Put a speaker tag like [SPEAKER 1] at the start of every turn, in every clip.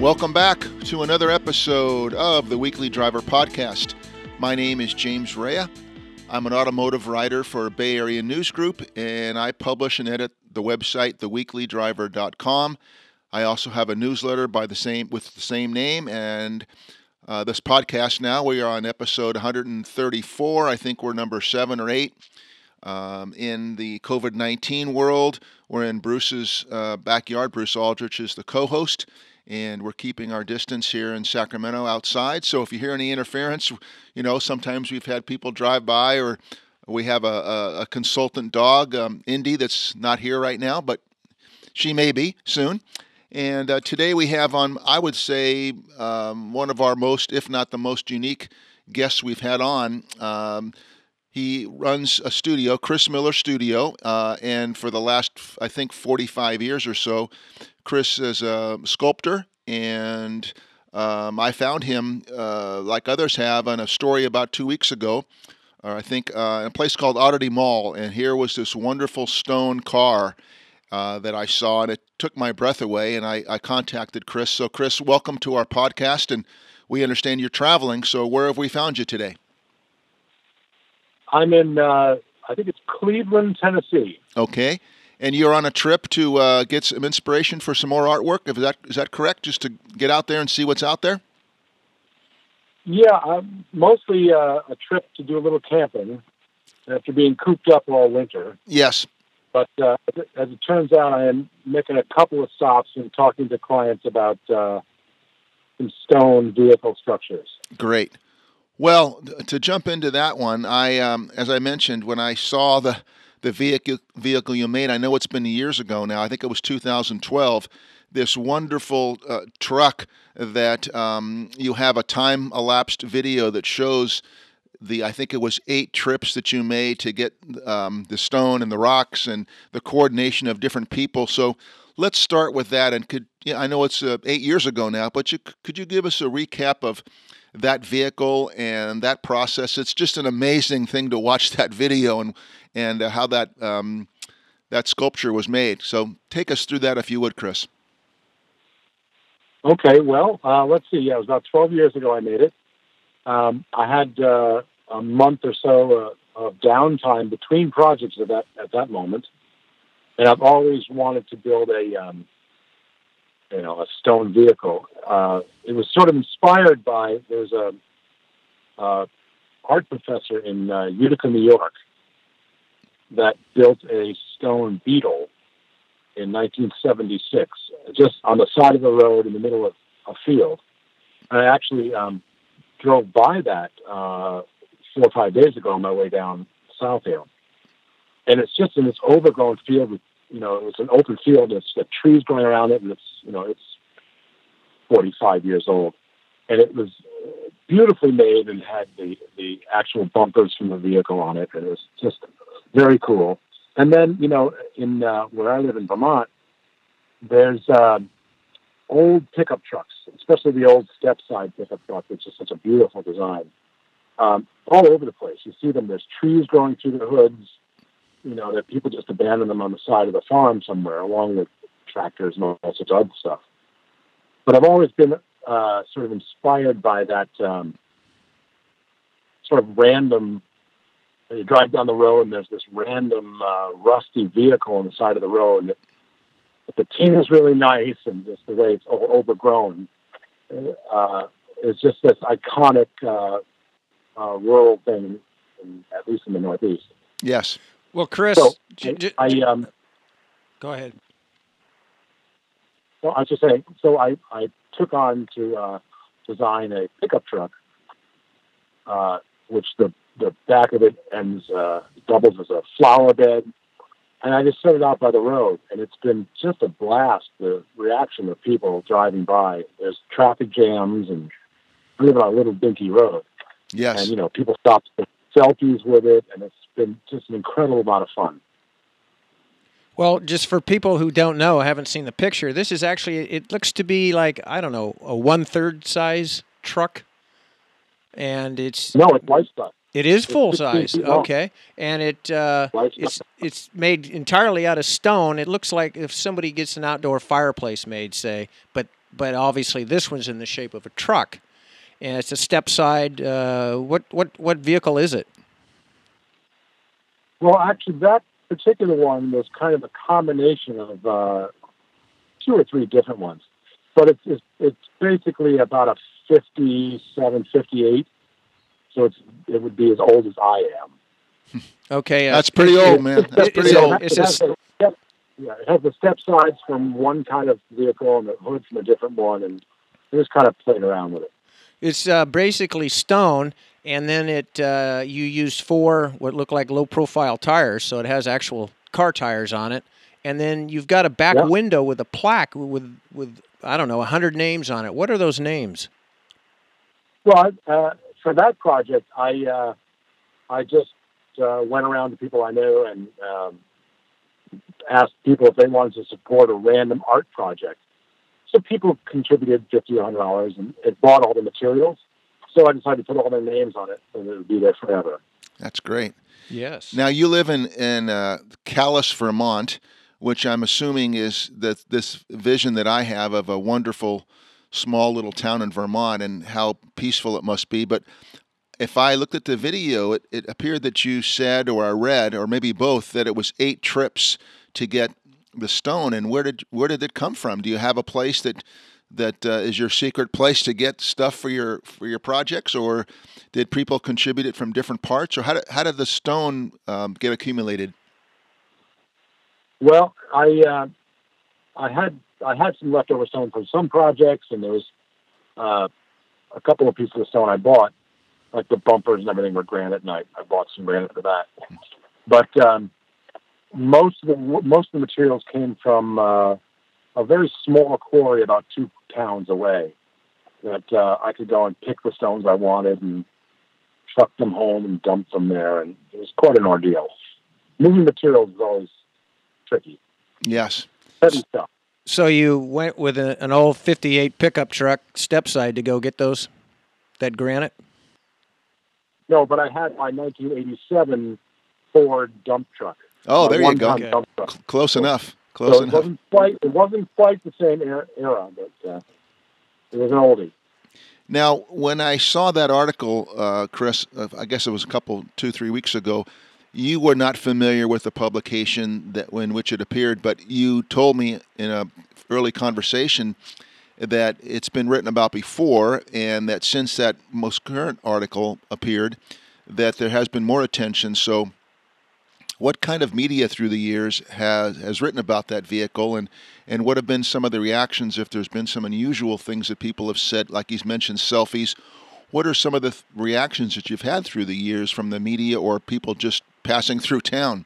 [SPEAKER 1] Welcome back to another episode of the Weekly Driver Podcast. My name is James Raia. I'm an automotive writer for Bay Area News Group, and I publish and edit the website theweeklydriver.com. I also have a newsletter by the same with the same name, and uh, this podcast now we are on episode 134. I think we're number seven or eight. Um, in the COVID 19 world, we're in Bruce's uh, backyard. Bruce Aldrich is the co host, and we're keeping our distance here in Sacramento outside. So if you hear any interference, you know, sometimes we've had people drive by or we have a, a, a consultant dog, um, Indy, that's not here right now, but she may be soon. And uh, today we have on, I would say, um, one of our most, if not the most unique guests we've had on. Um, he runs a studio, Chris Miller Studio, uh, and for the last, I think, 45 years or so, Chris is a sculptor, and um, I found him, uh, like others have, on a story about two weeks ago, or I think, uh, in a place called Oddity Mall, and here was this wonderful stone car. Uh, that I saw, and it took my breath away. And I, I contacted Chris. So, Chris, welcome to our podcast. And we understand you're traveling. So, where have we found you today?
[SPEAKER 2] I'm in, uh, I think it's Cleveland, Tennessee.
[SPEAKER 1] Okay. And you're on a trip to uh, get some inspiration for some more artwork. Is that is that correct? Just to get out there and see what's out there.
[SPEAKER 2] Yeah, I'm mostly uh, a trip to do a little camping after being cooped up all winter.
[SPEAKER 1] Yes.
[SPEAKER 2] But uh, as it turns out, I am making a couple of stops and talking to clients about uh, some stone vehicle structures.
[SPEAKER 1] Great. Well, to jump into that one, I, um, as I mentioned, when I saw the the vehicle vehicle you made, I know it's been years ago now. I think it was 2012. This wonderful uh, truck that um, you have a time elapsed video that shows the I think it was eight trips that you made to get um, the stone and the rocks and the coordination of different people. So let's start with that. And could yeah, I know it's uh, eight years ago now, but you, could you give us a recap of that vehicle and that process? It's just an amazing thing to watch that video and and uh, how that um, that sculpture was made. So take us through that if you would, Chris.
[SPEAKER 2] Okay, well, uh, let's see. Yeah, it was about 12 years ago I made it. Um, I had uh, a month or so uh, of downtime between projects at that at that moment, and I've always wanted to build a um, you know a stone vehicle. Uh, it was sort of inspired by there's a art professor in uh, Ithaca, New York, that built a stone beetle in 1976, just on the side of the road in the middle of a field. And I actually um, drove by that uh, four or five days ago on my way down South Hill. And it's just in this overgrown field with, you know, it's an open field. It's got trees growing around it, and it's, you know, it's 45 years old. And it was beautifully made and had the, the actual bumpers from the vehicle on it. And it was just very cool. And then, you know, in uh, where I live in Vermont, there's uh, old pickup trucks, especially the old step side pickup truck, which is such a beautiful design. Um, all over the place. You see them. There's trees growing through the hoods. You know that people just abandon them on the side of the farm somewhere, along with tractors and all sorts of other stuff. But I've always been uh, sort of inspired by that um, sort of random you drive down the road and there's this random uh, rusty vehicle on the side of the road. But the patina's really nice and just the way it's overgrown. Uh, it's just this iconic uh, uh, rural thing, in, at least in the Northeast.
[SPEAKER 1] Yes.
[SPEAKER 3] Well, Chris,
[SPEAKER 2] so,
[SPEAKER 3] j- j-
[SPEAKER 2] I, um,
[SPEAKER 3] go ahead.
[SPEAKER 2] Well, I was just saying. So I, I took on to uh, design a pickup truck, uh, which the the back of it ends uh, doubles as a flower bed. And I just set it out by the road, and it's been just a blast. The reaction of people driving by. There's traffic jams, and we live on a little dinky road.
[SPEAKER 1] Yes.
[SPEAKER 2] And you know, people stop to take selfies with it, and it's been just an incredible amount of fun.
[SPEAKER 3] Well, just for people who don't know, haven't seen the picture, this is actually, it looks to be like, I don't know, a one third size truck. And it's.
[SPEAKER 2] No, it's life size.
[SPEAKER 3] It is full size. Okay, and it uh, it's it's made entirely out of stone. It looks like if somebody gets an outdoor fireplace made, say, but but obviously this one's in the shape of a truck, and it's a step side. Uh, what what what vehicle is it?
[SPEAKER 2] Well, actually, that particular one was kind of a combination of uh, two or three different ones, but it's, it's it's basically about a 57, 58. So it's it would be as old as I am.
[SPEAKER 3] Okay, uh,
[SPEAKER 1] That's pretty
[SPEAKER 3] it-
[SPEAKER 1] old, man. That's
[SPEAKER 3] it-
[SPEAKER 1] pretty
[SPEAKER 3] it's a-
[SPEAKER 1] old.
[SPEAKER 2] It
[SPEAKER 3] a
[SPEAKER 2] has the step, yeah, it has the step sides from one kind of vehicle and the hood from a different one, and I just kind of played around with it.
[SPEAKER 3] It's uh, basically stone, and then it uh, you used four what look like low profile tires, so it has actual car tires on it, and then you've got a back
[SPEAKER 2] Yeah.
[SPEAKER 3] window with a plaque with with I don't know hundred names on it. What are those names?
[SPEAKER 2] Well, uh, for that project, I uh, I just uh, went around to people I knew and um, asked people if they wanted to support a random art project. So people contributed fifty or hundred dollars, and it bought all the materials. So I decided to put all their names on it, so that it would be there forever.
[SPEAKER 1] That's great.
[SPEAKER 3] Yes.
[SPEAKER 1] Now you live in in uh, Calais, Vermont, which I'm assuming is that this vision that I have of a wonderful small little town in Vermont and how peaceful it must be. But if I looked at the video, it, it appeared that you said, or I read, or maybe both, that it was eight trips to get the stone. And where did where did it come from? Do you have a place that that uh, is your secret place to get stuff for your for your projects, or did people contribute it from different parts, or how did how did the stone um, get accumulated?
[SPEAKER 2] Well, I uh, I had I had some leftover stone from some projects, and there was uh, a couple of pieces of stone I bought, like the bumpers and everything were granite, and I, I bought some granite for that. But um, most of the most of the materials came from uh, a very small quarry about two towns away. That uh, I could go and pick the stones I wanted and truck them home and dump them there, and it was quite an ordeal. Moving materials is always tricky.
[SPEAKER 1] Yes.
[SPEAKER 2] Heavy stuff.
[SPEAKER 3] So you went with a, an old '58 pickup truck step side to go get those that granite.
[SPEAKER 2] No, but I had my 1987 Ford dump truck.
[SPEAKER 1] Oh, there you go.
[SPEAKER 3] Okay.
[SPEAKER 2] Dump truck.
[SPEAKER 1] Cl- Close enough. Close
[SPEAKER 2] So it
[SPEAKER 1] enough.
[SPEAKER 2] wasn't quite it wasn't quite the same era, era but uh, it was an oldie.
[SPEAKER 1] Now, when I saw that article, uh, Chris, uh, I guess it was a couple, two, three weeks ago, you were not familiar with the publication that in which it appeared, but you told me in a early conversation that it's been written about before, and that since that most current article appeared, that there has been more attention. So, what kind of media through the years has has written about that vehicle, and and what have been some of the reactions if there's been some unusual things that people have said, like he's mentioned selfies. What are some of the th- reactions that you've had through the years from the media or people just passing through town?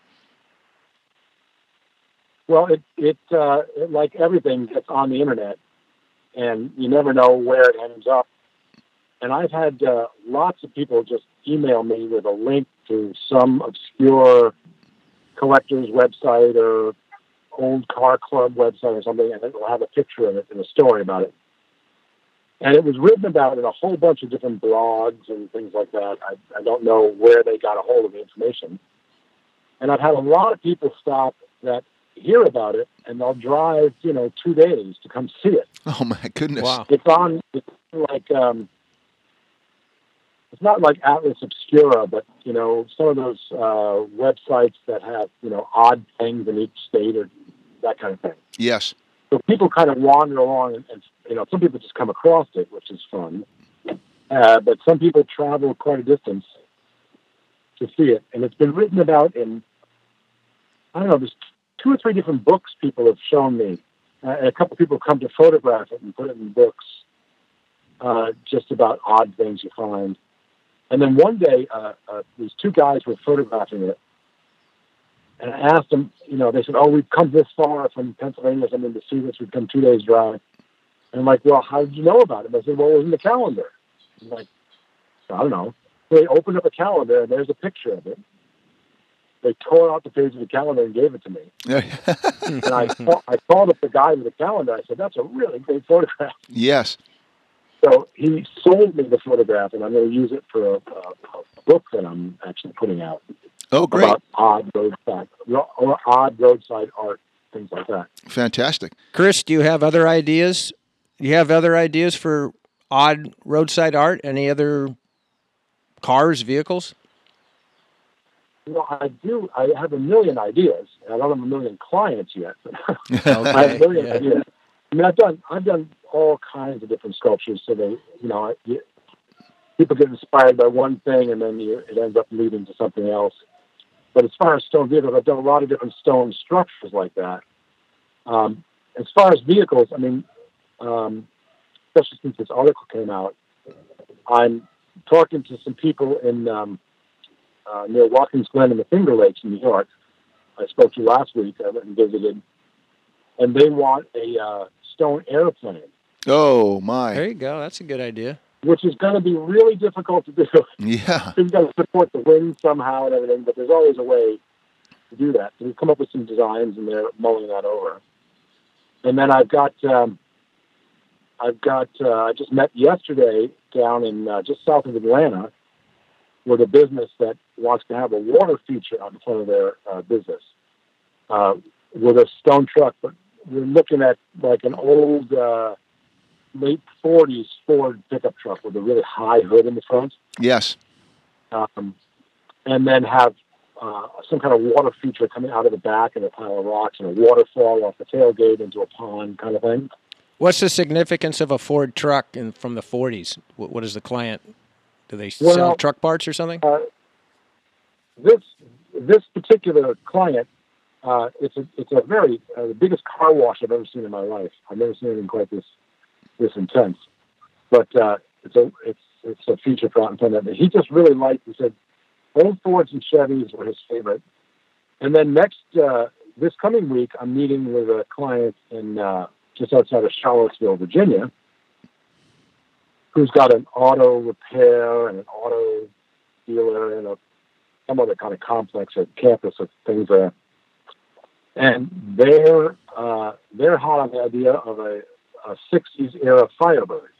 [SPEAKER 2] Well, it it, uh, it like everything that's on the internet, and you never know where it ends up. And I've had uh, lots of people just email me with a link to some obscure collector's website or old car club website or something, and it will have a picture of it and a story about it. And it was written about in a whole bunch of different blogs and things like that. I, I don't know where they got a hold of the information. And I've had a lot of people stop that hear about it and they'll drive, you know, two days to come see it.
[SPEAKER 1] Oh my goodness!
[SPEAKER 3] Wow.
[SPEAKER 2] It's on, it's like, um, it's not like Atlas Obscura, but, you know, some of those uh, websites that have, you know, odd things in each state or that kind of thing.
[SPEAKER 1] Yes.
[SPEAKER 2] So people kind of wander along and, and you know, some people just come across it, which is fun. Uh, but some people travel quite a distance to see it. And it's been written about in, I don't know, there's two or three different books people have shown me. Uh, and a couple people come to photograph it and put it in books, uh, just about odd things you find. And then one day, uh, uh, these two guys were photographing it. And I asked them, you know, they said, oh, we've come this far from Pennsylvania or something to see this. We've come two days drive. And I'm like, well, how did you know about it? They said, well, it was in the calendar. I'm like, I don't know. So they opened up a calendar and there's a picture of it. They tore out the page of the calendar and gave it to me. And I, ca- I called up the guy with the calendar. I said, that's a really great photograph.
[SPEAKER 1] yes.
[SPEAKER 2] So he sold me the photograph, and I'm going to use it for a, a, a book that I'm actually putting out
[SPEAKER 1] Oh, great!
[SPEAKER 2] about odd roadside or odd roadside art, things like that.
[SPEAKER 1] Fantastic.
[SPEAKER 3] Chris, do you have other ideas you have other ideas for odd roadside art? Any other cars, vehicles?
[SPEAKER 2] You know, I do. I have a million ideas. I don't have a million clients yet, but I have a million
[SPEAKER 3] yeah.
[SPEAKER 2] ideas. I mean, I've done I've done all kinds of different sculptures. So they, you know, you, people get inspired by one thing, and then you, it ends up leading to something else. But as far as stone vehicles, I've done a lot of different stone structures like that. Um, as far as vehicles, I mean, um, especially since this article came out, I'm talking to some people in um, uh, near Watkins Glen in the Finger Lakes in New York. I spoke to last week. I went and visited, and they want a uh, stone airplane,
[SPEAKER 1] Oh my!
[SPEAKER 3] There you go. That's a good idea.
[SPEAKER 2] which is going to be really difficult to do.
[SPEAKER 1] Yeah.
[SPEAKER 2] You've got to support the wind somehow and everything, but there's always a way to do that. So we've come up with some designs, and they're mulling that over. And then I've got, um, I've got, uh, I just met yesterday down in uh, just south of Atlanta with a business that wants to have a water feature on the front of their uh, business uh, with a stone truck. But we're looking at like an old uh, late 40s Ford pickup truck with a really high hood in the front
[SPEAKER 1] Yes.
[SPEAKER 2] um, and then have uh, some kind of water feature coming out of the back and a pile of rocks and a waterfall off the tailgate into a pond kind of thing.
[SPEAKER 3] What's the significance of a Ford truck in, from the 40s? What, what is the client? Do they sell truck parts or something?
[SPEAKER 2] Uh, this this particular client, uh, it's a it's a very uh, the biggest car wash I've ever seen in my life. I've never seen anything quite this this intense. But uh, it's a it's it's a feature and that he just really liked. He said old Fords and Chevys were his favorite. And then next uh, this coming week, I'm meeting with a client in uh, just outside of Charlottesville, Virginia, who's got an auto repair and an auto dealer and a some other kind of complex or campus of things there. And they're uh, they're hot on the idea of a, a 60s era Firebird.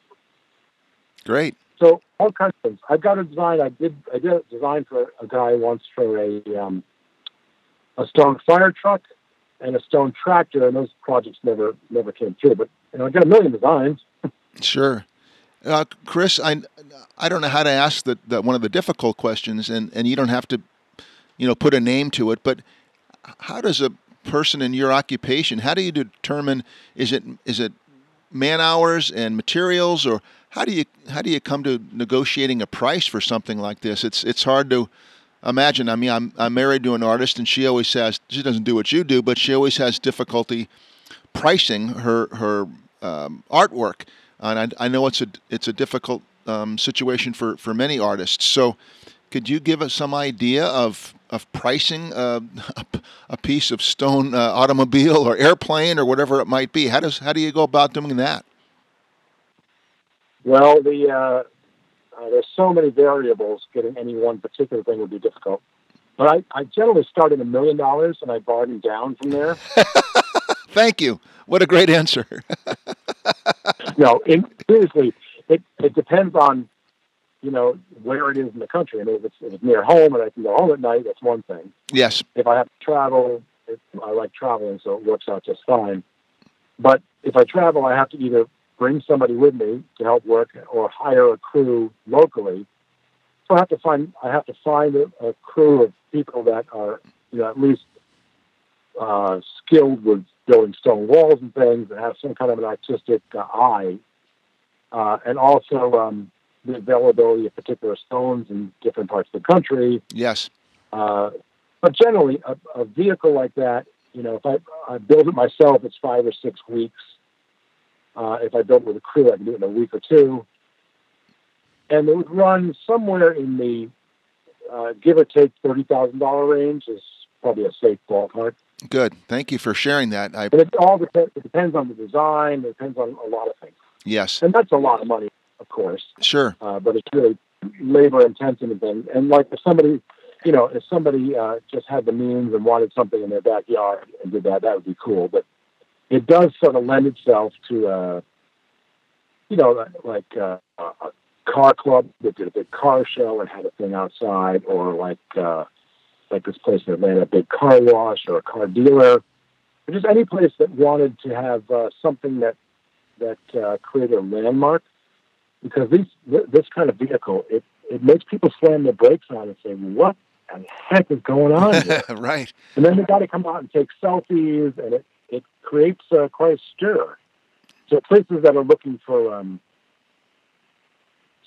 [SPEAKER 1] Great.
[SPEAKER 2] So all kinds of things. I've got a design. I did. I did a design for a guy once for a um, a stone fire truck and a stone tractor, and those projects never never came through. But you know, I got a million designs.
[SPEAKER 1] Sure. Uh, Chris, I, I don't know how to ask the, the one of the difficult questions, and, and you don't have to, you know, put a name to it. But how does a person in your occupation, how do you determine is it is it man hours and materials, or how do you how do you come to negotiating a price for something like this? It's it's hard to imagine. I mean, I'm I'm married to an artist, and she always says she doesn't do what you do, but she always has difficulty pricing her her um, artwork and I, I know it's a it's a difficult um, situation for, for many artists. So, could you give us some idea of of pricing uh, a, a piece of stone uh, automobile or airplane or whatever it might be? How does how do you go about doing that?
[SPEAKER 2] Well, the uh, uh, there's so many variables. Getting any one particular thing would be difficult. But I, I generally start at a million dollars and I bargain down from there.
[SPEAKER 1] Thank you. What a great answer.
[SPEAKER 2] no, in, seriously, it, it depends on, you know, where it is in the country. I mean, if it's, if it's near home and I can go home at night, that's one thing.
[SPEAKER 1] yes.
[SPEAKER 2] If I have to travel, it, I like traveling, so it works out just fine. But if I travel, I have to either bring somebody with me to help work or hire a crew locally. So I have to find I have to find a, a crew of people that are, you know, at least uh, skilled with building stone walls and things and have some kind of an artistic uh, eye, uh, and also um, the availability of particular stones in different parts of the country.
[SPEAKER 1] Yes.
[SPEAKER 2] Uh, but generally, a, a vehicle like that, you know, if I, I build it myself, it's five or six weeks. Uh, if I build it with a crew, I can do it in a week or two. And it would run somewhere in the uh, give or take thirty thousand dollar range is probably a safe ballpark.
[SPEAKER 1] Good. Thank you for sharing that. I
[SPEAKER 2] But it all depends. It depends on the design. It depends on a lot of things,
[SPEAKER 1] yes.
[SPEAKER 2] and that's a lot of money, course.
[SPEAKER 1] Sure.
[SPEAKER 2] uh, but it's really labor intensive and. And like if somebody, you know, if somebody uh, just had the means and wanted something in their backyard and did that, that would be cool. But it does sort of lend itself to, uh, you know, like uh, a car club that did a big car show and had a thing outside, or like uh, like this place in Atlanta, a big car wash or a car dealer, or just any place that wanted to have uh, something that that uh, create a landmark because these this kind of vehicle it it makes people slam their brakes on and say, "What the heck is going on?" Here?
[SPEAKER 1] right.
[SPEAKER 2] And then they got to come out and take selfies, and it it creates uh, quite a stir. So places that are looking for um,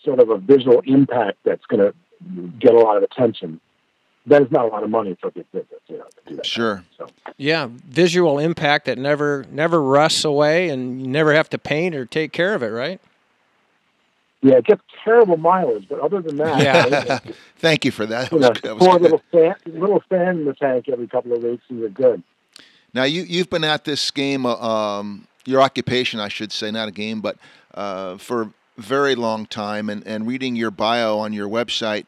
[SPEAKER 2] sort of a visual impact that's going to get a lot of attention, that is not a lot of money for big business, you know, to do that.
[SPEAKER 1] Sure.
[SPEAKER 2] So
[SPEAKER 3] Yeah, visual impact that never never rusts away, and you never have to paint or take care of it, right?
[SPEAKER 2] Yeah, it gets terrible mileage, but other than that,
[SPEAKER 3] Yeah.
[SPEAKER 1] Thank you for that. That
[SPEAKER 2] you know,
[SPEAKER 1] that
[SPEAKER 2] a
[SPEAKER 1] good.
[SPEAKER 2] little fan, little fan in the tank every couple of weeks, and you're good.
[SPEAKER 1] Now you you've been at this game, uh, um, your occupation, I should say, not a game, but uh, for a very long time. And, and reading your bio on your website,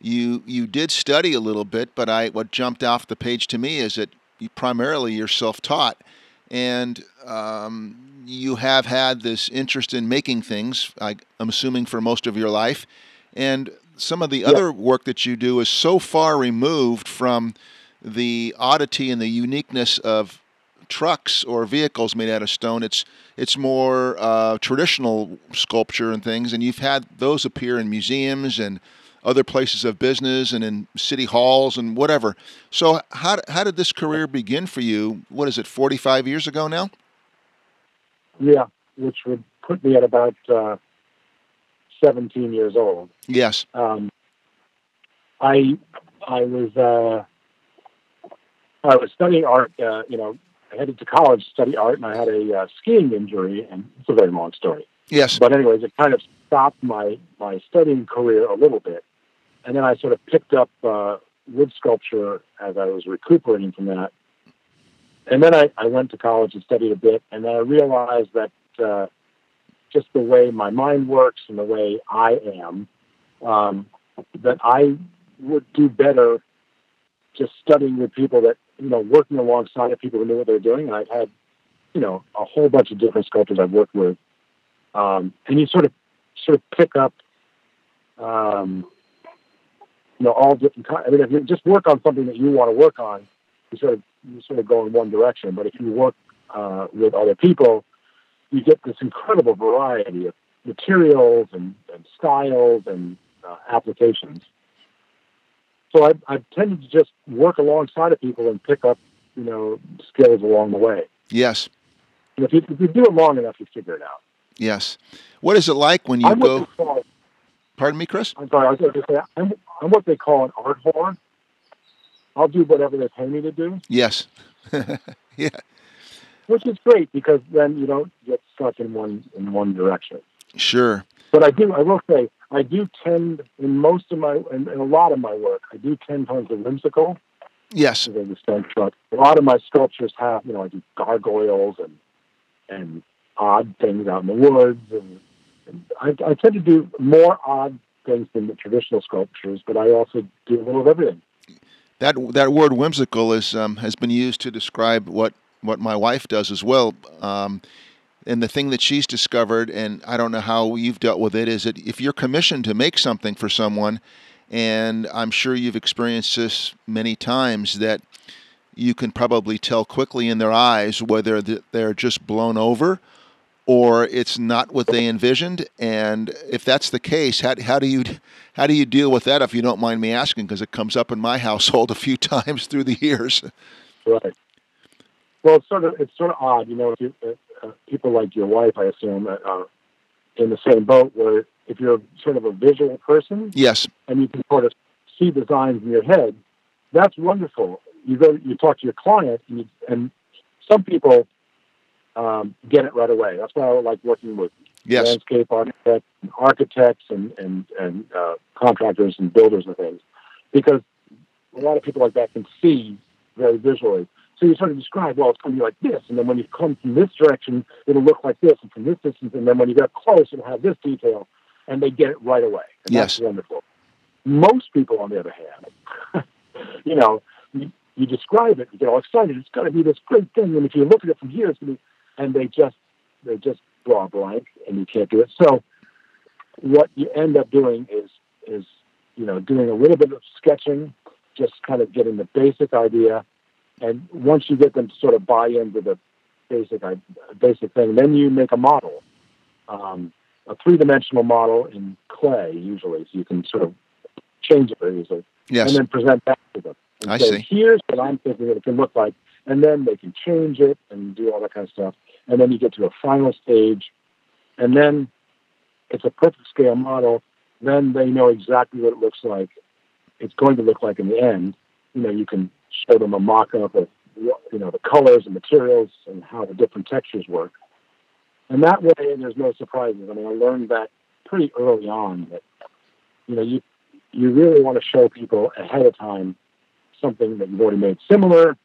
[SPEAKER 1] you you did study a little bit, but I what jumped off the page to me is that you primarily you're self-taught, and um, you have had this interest in making things. I, I'm assuming for most of your life, and some of the other work that you do is so far removed from the oddity and the uniqueness of trucks or vehicles made out of stone. It's it's more uh, traditional sculpture and things, and you've had those appear in museums and other places of business and in city halls and whatever. So how how did this career begin for you? What is it? Forty five years ago now?
[SPEAKER 2] Yeah, which would put me at about uh, 17 years old.
[SPEAKER 1] Yes.
[SPEAKER 2] um, I I was uh, I was studying art. Uh, you know, I headed to college to study art, and I had a uh, skiing injury, and it's a very long story.
[SPEAKER 1] Yes.
[SPEAKER 2] But anyways, it kind of stopped my my studying career a little bit, and then I sort of picked up uh, wood sculpture as I was recuperating from that. And then I, I went to college and studied a bit, and then I realized that uh, just the way my mind works and the way I am, um, that I would do better just studying with people that, you know, working alongside of people who knew what they were doing. And I've had, you know, a whole bunch of different sculptors I've worked with. Um, and you sort of, sort of pick up, um, you know, all different kinds. I mean, if you just work on something that you want to work on, you sort of, you sort of go in one direction. But if you work uh, with other people, you get this incredible variety of materials and, and styles and uh, applications. So I, I've tended to just work alongside of people and pick up, you know, skills along the way.
[SPEAKER 1] Yes.
[SPEAKER 2] And if you, if you do it long enough, you figure it out.
[SPEAKER 1] Yes. What is it like when you
[SPEAKER 2] I'm,
[SPEAKER 1] go?
[SPEAKER 2] call,
[SPEAKER 1] Pardon me, Chris.
[SPEAKER 2] I'm sorry, I was going to say, I'm, I'm what they call an art whore. I'll do whatever they pay me to do,
[SPEAKER 1] Yes. yeah.
[SPEAKER 2] which is great because then you don't get stuck in one in one direction.
[SPEAKER 1] Sure.
[SPEAKER 2] But I do, I will say, I do tend, in most of my, in, in a lot of my work, I do tend towards the whimsical.
[SPEAKER 1] Yes.
[SPEAKER 2] the stone truck. A lot of my sculptures have, you know, I do gargoyles and and odd things out in the woods, and, and I, I tend to do more odd things than the traditional sculptures, but I also do a little of everything.
[SPEAKER 1] That that word whimsical is um, has been used to describe what what my wife does as well. Um, and the thing that she's discovered, and I don't know how you've dealt with it, is that if you're commissioned to make something for someone, and I'm sure you've experienced this many times, that you can probably tell quickly in their eyes whether they're just blown over or it's not what they envisioned. And if that's the case, how, how do you how do you deal with that? If you don't mind me asking, because it comes up in my household a few times through the years.
[SPEAKER 2] Right. Well, it's sort of it's sort of odd, you know. If you, uh, uh, people like your wife, I assume, uh, are in the same boat. Where if you're sort of a visual person,
[SPEAKER 1] Yes,
[SPEAKER 2] and you can sort of see designs in your head, that's wonderful. You go, you talk to your client, and, you, and some people um, get it right away. That's why I like working with
[SPEAKER 1] yes,
[SPEAKER 2] landscape architects, architects, and and and uh, contractors and builders and things, because a lot of people like that can see very visually. So you sort of describe, well, it's going to be like this, and then when you come from this direction, it'll look like this, and from this distance, and then when you get close, it'll have this detail, and they get it right away. And
[SPEAKER 1] Yes.
[SPEAKER 2] that's wonderful. Most people, on the other hand, you know, you, you describe it, you get all excited. It's going to be this great thing, and if you look at it from here, it's going to be, and they just they just draw a blank, and you can't do it. So what you end up doing is is you know doing a little bit of sketching, just kind of getting the basic idea, and once you get them to sort of buy into the basic basic thing. Then you make a model, um, a three dimensional model in clay usually, so you can sort of change it very easily,
[SPEAKER 1] Yes.
[SPEAKER 2] and then present that to them. And
[SPEAKER 1] I
[SPEAKER 2] say,
[SPEAKER 1] see.
[SPEAKER 2] Here's what I'm thinking it can look like, and then they can change it and do all that kind of stuff. And then you get to a final stage, and then it's a perfect scale model. Then they know exactly what it looks like. It's going to look like in the end. You know, you can show them a mock-up of you know the colors and materials and how the different textures work. And that way, there's no surprises. I mean, I learned that pretty early on that you know you you really want to show people ahead of time something that you've already made similar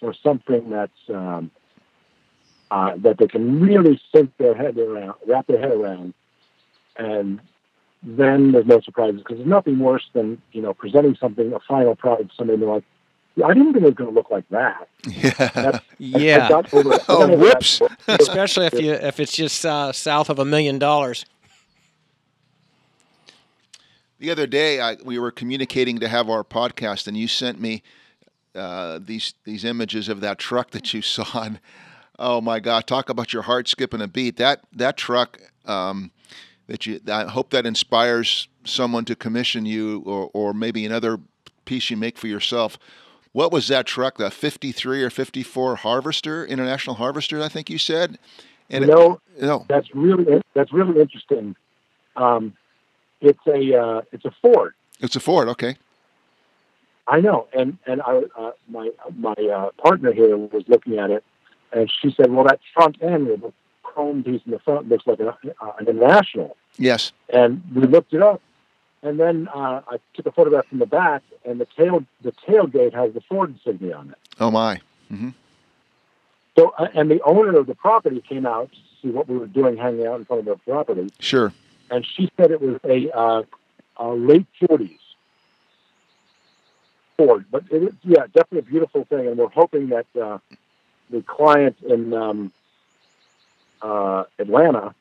[SPEAKER 2] or something that's um, uh, that they can really sink their head around, wrap their head around, and then there's no surprises because there's nothing worse than you know presenting something a final product to somebody and they're like, yeah, I didn't think it was going to look like that.
[SPEAKER 1] Yeah.
[SPEAKER 2] That's, I
[SPEAKER 3] Yeah,
[SPEAKER 2] got over,
[SPEAKER 1] Oh,
[SPEAKER 2] over that
[SPEAKER 1] whoops.
[SPEAKER 3] especially if you if it's just uh, south of a million dollars.
[SPEAKER 1] The other day, I, we were communicating to have our podcast, and you sent me uh, these these images of that truck that you saw. And, oh my God! Talk about your heart skipping a beat. That that truck um, that you. I hope that inspires someone to commission you, or or maybe another piece you make for yourself. What was that truck? The 53 or 54 Harvester, International Harvester, I think you said. And
[SPEAKER 2] know,
[SPEAKER 1] it, no,
[SPEAKER 2] that's really that's really interesting. Um, it's a uh, it's a Ford.
[SPEAKER 1] it's a Ford. Okay.
[SPEAKER 2] I know, and and I, uh, my my uh, partner here was looking at it, and she said, "Well, that front end the chrome piece in the front looks like a, uh, an international."
[SPEAKER 1] Yes.
[SPEAKER 2] And we looked it up, and then uh, I took a photograph from the back, and the tail the tailgate has the Ford insignia on it.
[SPEAKER 1] Oh my. hmm
[SPEAKER 2] So, uh, and the owner of the property came out to see what we were doing, hanging out in front of the property,
[SPEAKER 1] Sure.
[SPEAKER 2] and she said it was a, uh, a late forties Ford. But it is, yeah, definitely a beautiful thing, and we're hoping that uh, the client in um, uh, Atlanta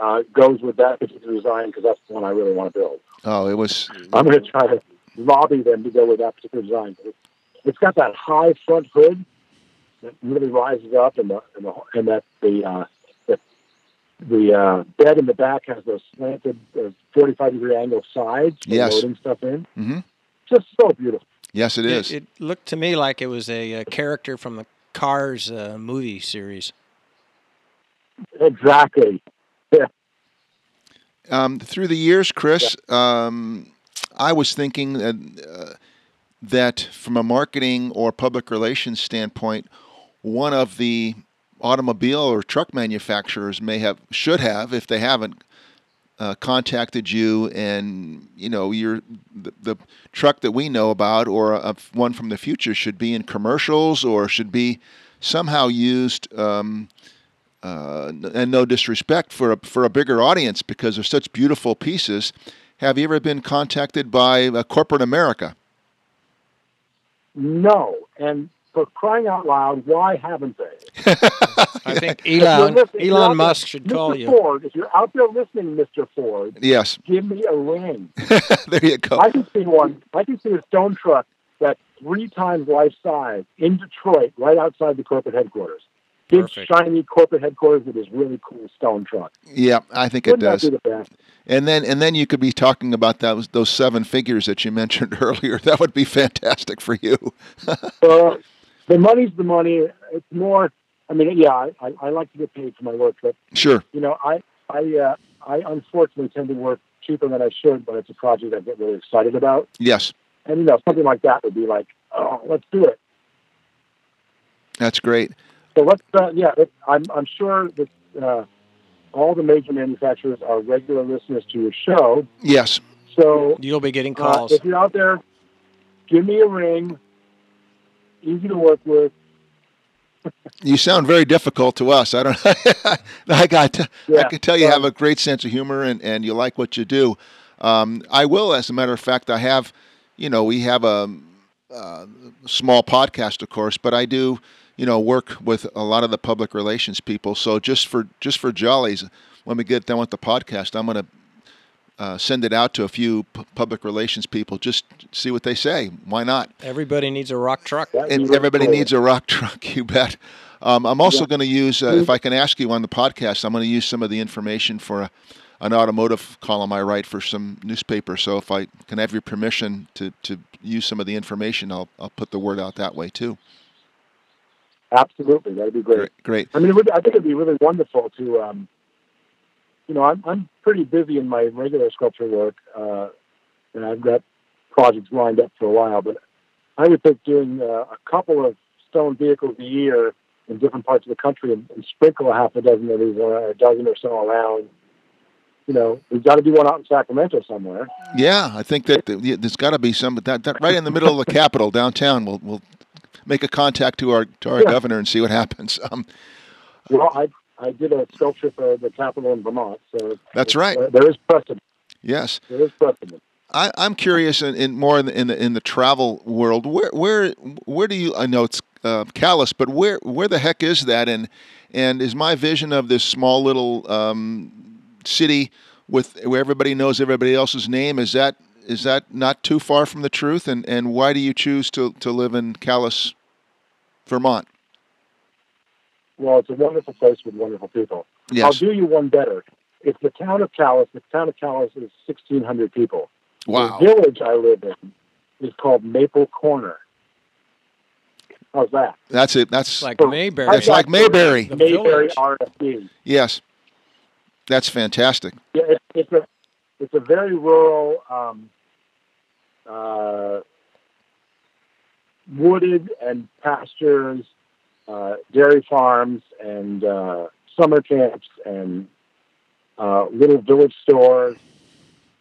[SPEAKER 2] uh, goes with that particular design because that's the one I really want to build.
[SPEAKER 1] Oh, it was.
[SPEAKER 2] I'm going to try to lobby them to go with that particular design. It's- It's got that high front hood that really rises up, and the and, the, and that the uh, the, the uh, bed in the back has those slanted uh, 45 degree angle sides for
[SPEAKER 1] Yes.
[SPEAKER 2] loading stuff in.
[SPEAKER 1] Mm-hmm.
[SPEAKER 2] Just so beautiful.
[SPEAKER 1] Yes, it is.
[SPEAKER 3] It, looked to me like it was a, uh character from the Cars uh, movie series.
[SPEAKER 2] Exactly.
[SPEAKER 1] Um, through the years, Chris, um, I was thinking that, uh, that from a marketing or public relations standpoint, one of the automobile or truck manufacturers may have, should have, if they haven't, uh, contacted you, and you know, your the, the truck that we know about or a, one from the future should be in commercials or should be somehow used. Um, uh, and no disrespect for a, for a bigger audience because they're such beautiful pieces. Have you ever been contacted by uh, corporate America?
[SPEAKER 2] No, and for crying out loud, why haven't they?
[SPEAKER 3] I think Elon
[SPEAKER 2] listening- if you're out
[SPEAKER 3] Elon Musk should call
[SPEAKER 2] Mr.
[SPEAKER 3] you.
[SPEAKER 2] Ford, if you're out there listening, Mr. Ford,
[SPEAKER 1] Yes,
[SPEAKER 2] give me a ring.
[SPEAKER 1] there you go.
[SPEAKER 2] I can see one. I can see a stone truck that's three times life size in Detroit, right outside the corporate headquarters. Big
[SPEAKER 3] Perfect.
[SPEAKER 2] shiny corporate headquarters with this really cool stone truck.
[SPEAKER 1] Yeah, I think it
[SPEAKER 2] Wouldn't
[SPEAKER 1] does.
[SPEAKER 2] that be the best?
[SPEAKER 1] And then and then you could be talking about those those seven figures that you mentioned earlier. That would be fantastic for you.
[SPEAKER 2] Uh, the money's the money. It's more. I mean, yeah, I, I, I like to get paid for my work, but
[SPEAKER 1] Sure.
[SPEAKER 2] you know, I I uh, I unfortunately tend to work cheaper than I should, but it's a project I get really excited about.
[SPEAKER 1] Yes,
[SPEAKER 2] And you know, something like that would be like, oh, let's do it.
[SPEAKER 1] that's great.
[SPEAKER 2] So let's, uh, yeah, it, I'm, I'm sure that uh, all the major manufacturers are regular listeners to your show.
[SPEAKER 1] Yes.
[SPEAKER 2] So
[SPEAKER 3] You'll be getting
[SPEAKER 2] uh,
[SPEAKER 3] calls.
[SPEAKER 2] if you're out there, give me a ring. Easy to work with.
[SPEAKER 1] You sound very difficult to us. I don't. I got. I
[SPEAKER 2] Yeah,
[SPEAKER 1] can tell you
[SPEAKER 2] well-
[SPEAKER 1] have a great sense of humor and, and you like what you do. Um, I will, as a matter of fact, I have. You know, we have a, uh small podcast, of course, but I do. You know, work with a lot of the public relations people. So just for just for jollies, when we get done with the podcast, I'm going to uh, send it out to a few p- public relations people. Just see what they say. Why not?
[SPEAKER 3] Everybody needs a rock truck.
[SPEAKER 1] And everybody
[SPEAKER 2] cool.
[SPEAKER 1] needs a rock truck. You bet. Um, I'm also
[SPEAKER 2] Yeah.
[SPEAKER 1] going to use, uh, if I can ask you on the podcast, I'm going to use some of the information for a, an automotive column I write for some newspaper. So if I can have your permission to, to use some of the information, I'll, I'll put the word out that way too.
[SPEAKER 2] Absolutely, that'd be great.
[SPEAKER 1] Great. Great.
[SPEAKER 2] I mean, it would, I think it'd be really wonderful to, um, you know, I'm, I'm pretty busy in my regular sculpture work, uh, and I've got projects lined up for a while. But I would think doing uh, a couple of stone vehicles a year in different parts of the country and, and sprinkle a half a dozen of these, or a dozen or so around. You know, we've got to do one out in Sacramento somewhere.
[SPEAKER 1] Yeah, I think that th- there's got to be some that, that right in the middle of the capital downtown. We'll we'll make a contact to our to our
[SPEAKER 2] Yeah.
[SPEAKER 1] governor and see what happens. Um,
[SPEAKER 2] Well, I I did a sculpture for the Capitol in Vermont, so
[SPEAKER 1] That's right.
[SPEAKER 2] uh, there is precedent.
[SPEAKER 1] yes,
[SPEAKER 2] There is precedent.
[SPEAKER 1] I, I'm curious in, in more in the, in the in the travel world. Where where where do you? I know it's uh, Calais, but where where the heck is that? And and is my vision of this small little um, city with where everybody knows everybody else's name is that is that not too far from the truth? And and why do you choose to to live in Calais, Vermont?
[SPEAKER 2] Well, it's a wonderful place with wonderful people. I'll do you one better. It's the town of Calais. The town of Calais is 1,600 people.
[SPEAKER 1] Wow.
[SPEAKER 2] The village I live in is called Maple Corner. How's that?
[SPEAKER 1] That's it. That's
[SPEAKER 3] like
[SPEAKER 2] So,
[SPEAKER 3] Mayberry.
[SPEAKER 1] It's like Mayberry.
[SPEAKER 3] The
[SPEAKER 2] Mayberry. RFD.
[SPEAKER 1] yes. That's fantastic.
[SPEAKER 2] Yeah, it's, it's a it's a very rural, um, uh, wooded and pastures, uh, dairy farms, and uh, summer camps, and uh, little village stores.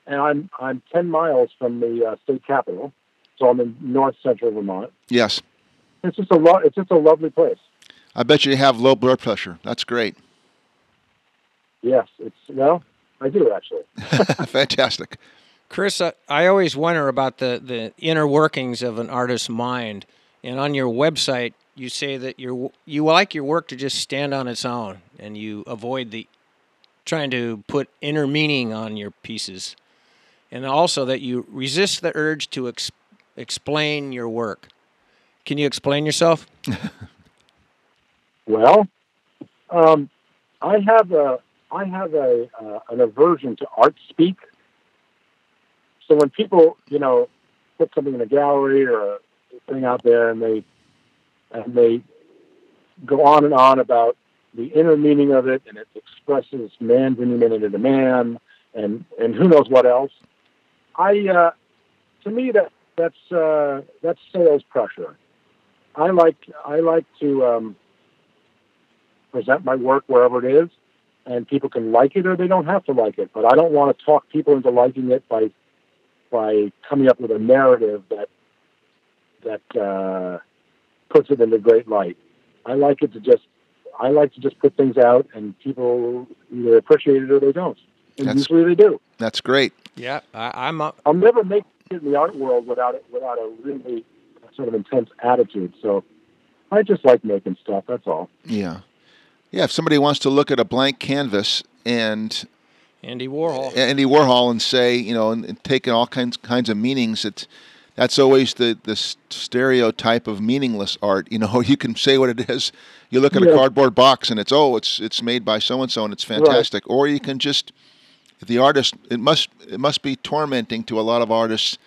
[SPEAKER 2] And I'm I'm ten miles from the uh, state capital, so I'm in north central Vermont.
[SPEAKER 1] Yes.
[SPEAKER 2] It's just a lo- it's just a lovely place.
[SPEAKER 1] I bet you have low blood pressure. That's great.
[SPEAKER 2] Yes, it's well, I do actually.
[SPEAKER 1] Fantastic.
[SPEAKER 3] Chris, I, I always wonder about the, the inner workings of an artist's mind. And on your website, you say that you you like your work to just stand on its own, and you avoid the trying to put inner meaning on your pieces, and also that you resist the urge to ex, explain your work. Can you explain yourself?
[SPEAKER 2] Well, um, I have a I have a uh, an aversion to art speak. So when people, you know, put something in a gallery or a thing out there, and they and they go on and on about the inner meaning of it, and it expresses man's inhumanity to man, and and who knows what else. I uh, to me that that's uh, that's sales pressure. I like I like to. Um, present my work wherever it is, and people can like it or they don't have to like it. But I don't want to talk people into liking it by by coming up with a narrative that that uh, puts it in a great light. I like it to just I like to just put things out, and people either appreciate it or they don't. And
[SPEAKER 1] That's-
[SPEAKER 2] usually they do.
[SPEAKER 1] That's great.
[SPEAKER 3] Yeah, I, I'm. A,
[SPEAKER 2] I'll never make it in the art world without it without a really sort of intense attitude. So I just like making stuff. That's all.
[SPEAKER 1] Yeah. Yeah. If somebody wants to look at a blank canvas and
[SPEAKER 3] Andy Warhol.
[SPEAKER 1] Andy Warhol and say, you know, and, and take all kinds kinds of meanings, it's that's always the the stereotype of meaningless art. You know, you can say what it is. You look at a cardboard box and it's oh, it's it's made by so and so and it's fantastic. Or you can just the artist. It must it must be tormenting to a lot of artists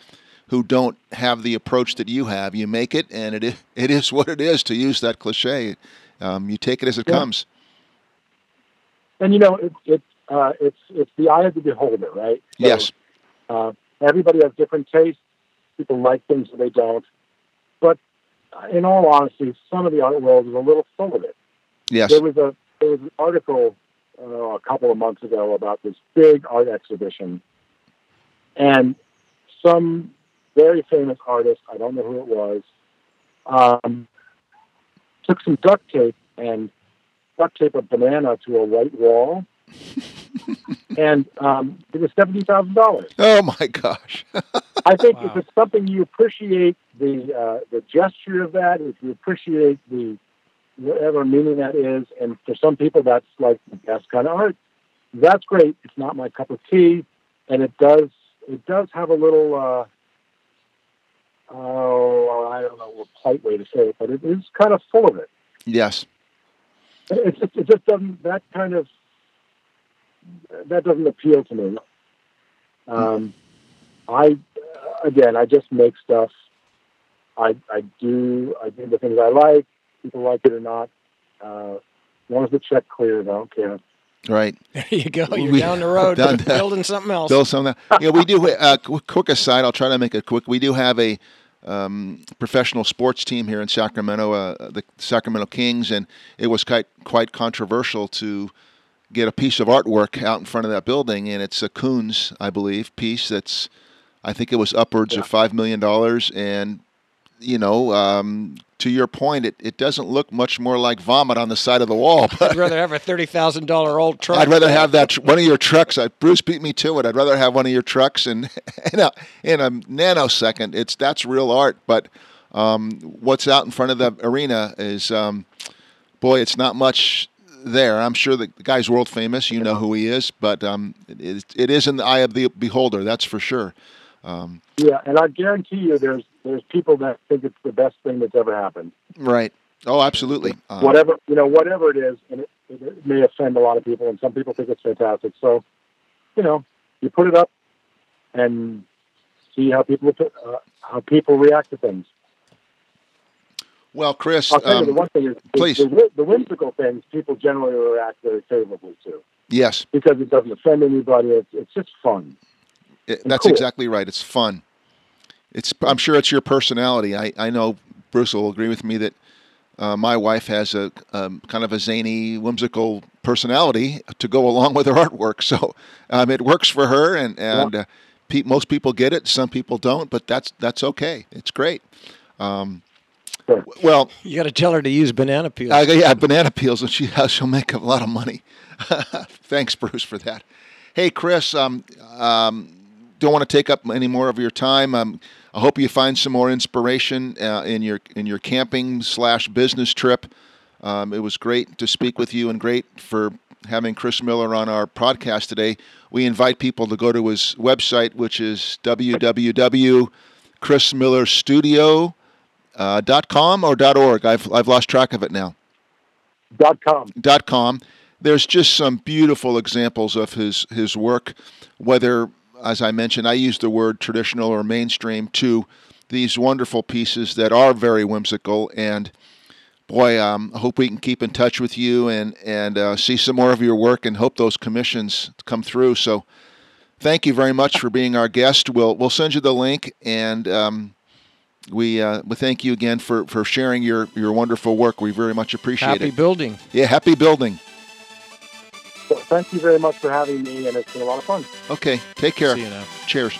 [SPEAKER 1] who don't have the approach that you have. You make it, and it is, it is what it is. To use that cliche, um, you take it as it
[SPEAKER 2] Yeah.
[SPEAKER 1] comes.
[SPEAKER 2] And you know, it, it uh, it's it's the eye of the beholder, right? So,
[SPEAKER 1] yes.
[SPEAKER 2] Uh, everybody has different tastes. People like things or they don't. But in all honesty, some of the art world is a little full of it.
[SPEAKER 1] Yes.
[SPEAKER 2] There was a there was an article uh, a couple of months ago about this big art exhibition, and some very famous artist, I don't know who it was, um, took some duct tape and duct tape a banana to a white wall, and um, it was seventy thousand dollars.
[SPEAKER 1] Oh my gosh.
[SPEAKER 2] I think
[SPEAKER 3] Wow.
[SPEAKER 2] if it's something you appreciate the uh, the gesture of that, if you appreciate the whatever meaning that is, and for some people that's like the best kind of art, that's great. It's not my cup of tea, and it does it does have a little uh, oh I don't know a polite way to say it, but it is kind of full of it.
[SPEAKER 1] yes.
[SPEAKER 2] it just it just doesn't that kind of that doesn't appeal to me. Um, I again, I just make stuff. I I do I do the things I like. People like it or not. Uh, as long as the check clears, I don't care.
[SPEAKER 1] Right.
[SPEAKER 3] There you go. You're
[SPEAKER 1] We-
[SPEAKER 3] down the road
[SPEAKER 1] down-
[SPEAKER 3] building something else.
[SPEAKER 1] Bill, something. of that. Yeah, we do. Uh, quick aside, I'll try to make it quick. We do have a um, professional sports team here in Sacramento, uh, the Sacramento Kings, and it was quite quite controversial to get a piece of artwork out in front of that building, and it's a Koons, I believe, piece that's. I think it was upwards of five million dollars, and you know, um, to your point, it, it doesn't look much more like vomit on the side of the wall. But
[SPEAKER 3] I'd rather have a thirty thousand dollar old truck.
[SPEAKER 1] I'd rather have that tr- one of your trucks. I, Bruce beat me to it. I'd rather have one of your trucks, and in a, in a nanosecond, it's that's real art. But um, what's out in front of the arena is, um, boy, it's not much there. I'm sure the guy's world famous. You know who he is, but um, it, is- it is in the eye of the beholder. That's for sure. Um,
[SPEAKER 2] Yeah, and I guarantee you, there's there's people that think it's the best thing that's ever happened.
[SPEAKER 1] right. Oh, absolutely. Um,
[SPEAKER 2] whatever you know, whatever it is, and it, it may offend a lot of people, and some people think it's fantastic. So, you know, you put it up and see how people uh, how people react to things.
[SPEAKER 1] Well, Chris,
[SPEAKER 2] I'll tell you the
[SPEAKER 1] um,
[SPEAKER 2] one thing is
[SPEAKER 1] please.
[SPEAKER 2] the, the, the whimsical things people generally react very favorably to
[SPEAKER 1] yes,
[SPEAKER 2] because it doesn't offend anybody. It's, it's just fun.
[SPEAKER 1] It- that's
[SPEAKER 2] cool.
[SPEAKER 1] exactly right. It's fun. It's. I'm sure it's your personality. I, I know Bruce will agree with me that uh, my wife has a um, kind of a zany, whimsical personality to go along with her artwork. So um, it works for her, and and uh, pe- most people get it. Some people don't, but that's that's okay. It's great. Um,
[SPEAKER 2] Sure.
[SPEAKER 1] well,
[SPEAKER 3] You got to tell her to use banana peels.
[SPEAKER 1] uh, yeah, banana peels, and she she'll make a lot of money. Thanks, Bruce, for that. Hey, Chris, um, um, don't want to take up any more of your time. Um, I hope you find some more inspiration uh, in your in your camping slash business trip. Um, it was great to speak with you, and great for having Chris Miller on our podcast today. We invite people to go to his website, which is www.chrismillerstudio.com uh, dot .com or dot .org. I've I've lost track of it now.
[SPEAKER 2] Dot com.
[SPEAKER 1] Dot .com. There's just some beautiful examples of his his work, whether as I mentioned, I use the word traditional or mainstream to these wonderful pieces that are very whimsical and boy, um, I hope we can keep in touch with you and and uh, see some more of your work and hope those commissions come through. So, thank you very much for being our guest. We'll we'll send you the link and um, we uh, we thank you again for, for sharing your, your wonderful work. We very much appreciate
[SPEAKER 3] Happy
[SPEAKER 1] it.
[SPEAKER 3] Happy building.
[SPEAKER 1] Yeah, happy building.
[SPEAKER 2] So thank you very much for having me, and it's been a lot of fun.
[SPEAKER 1] Okay, take care.
[SPEAKER 3] See you now.
[SPEAKER 1] Cheers.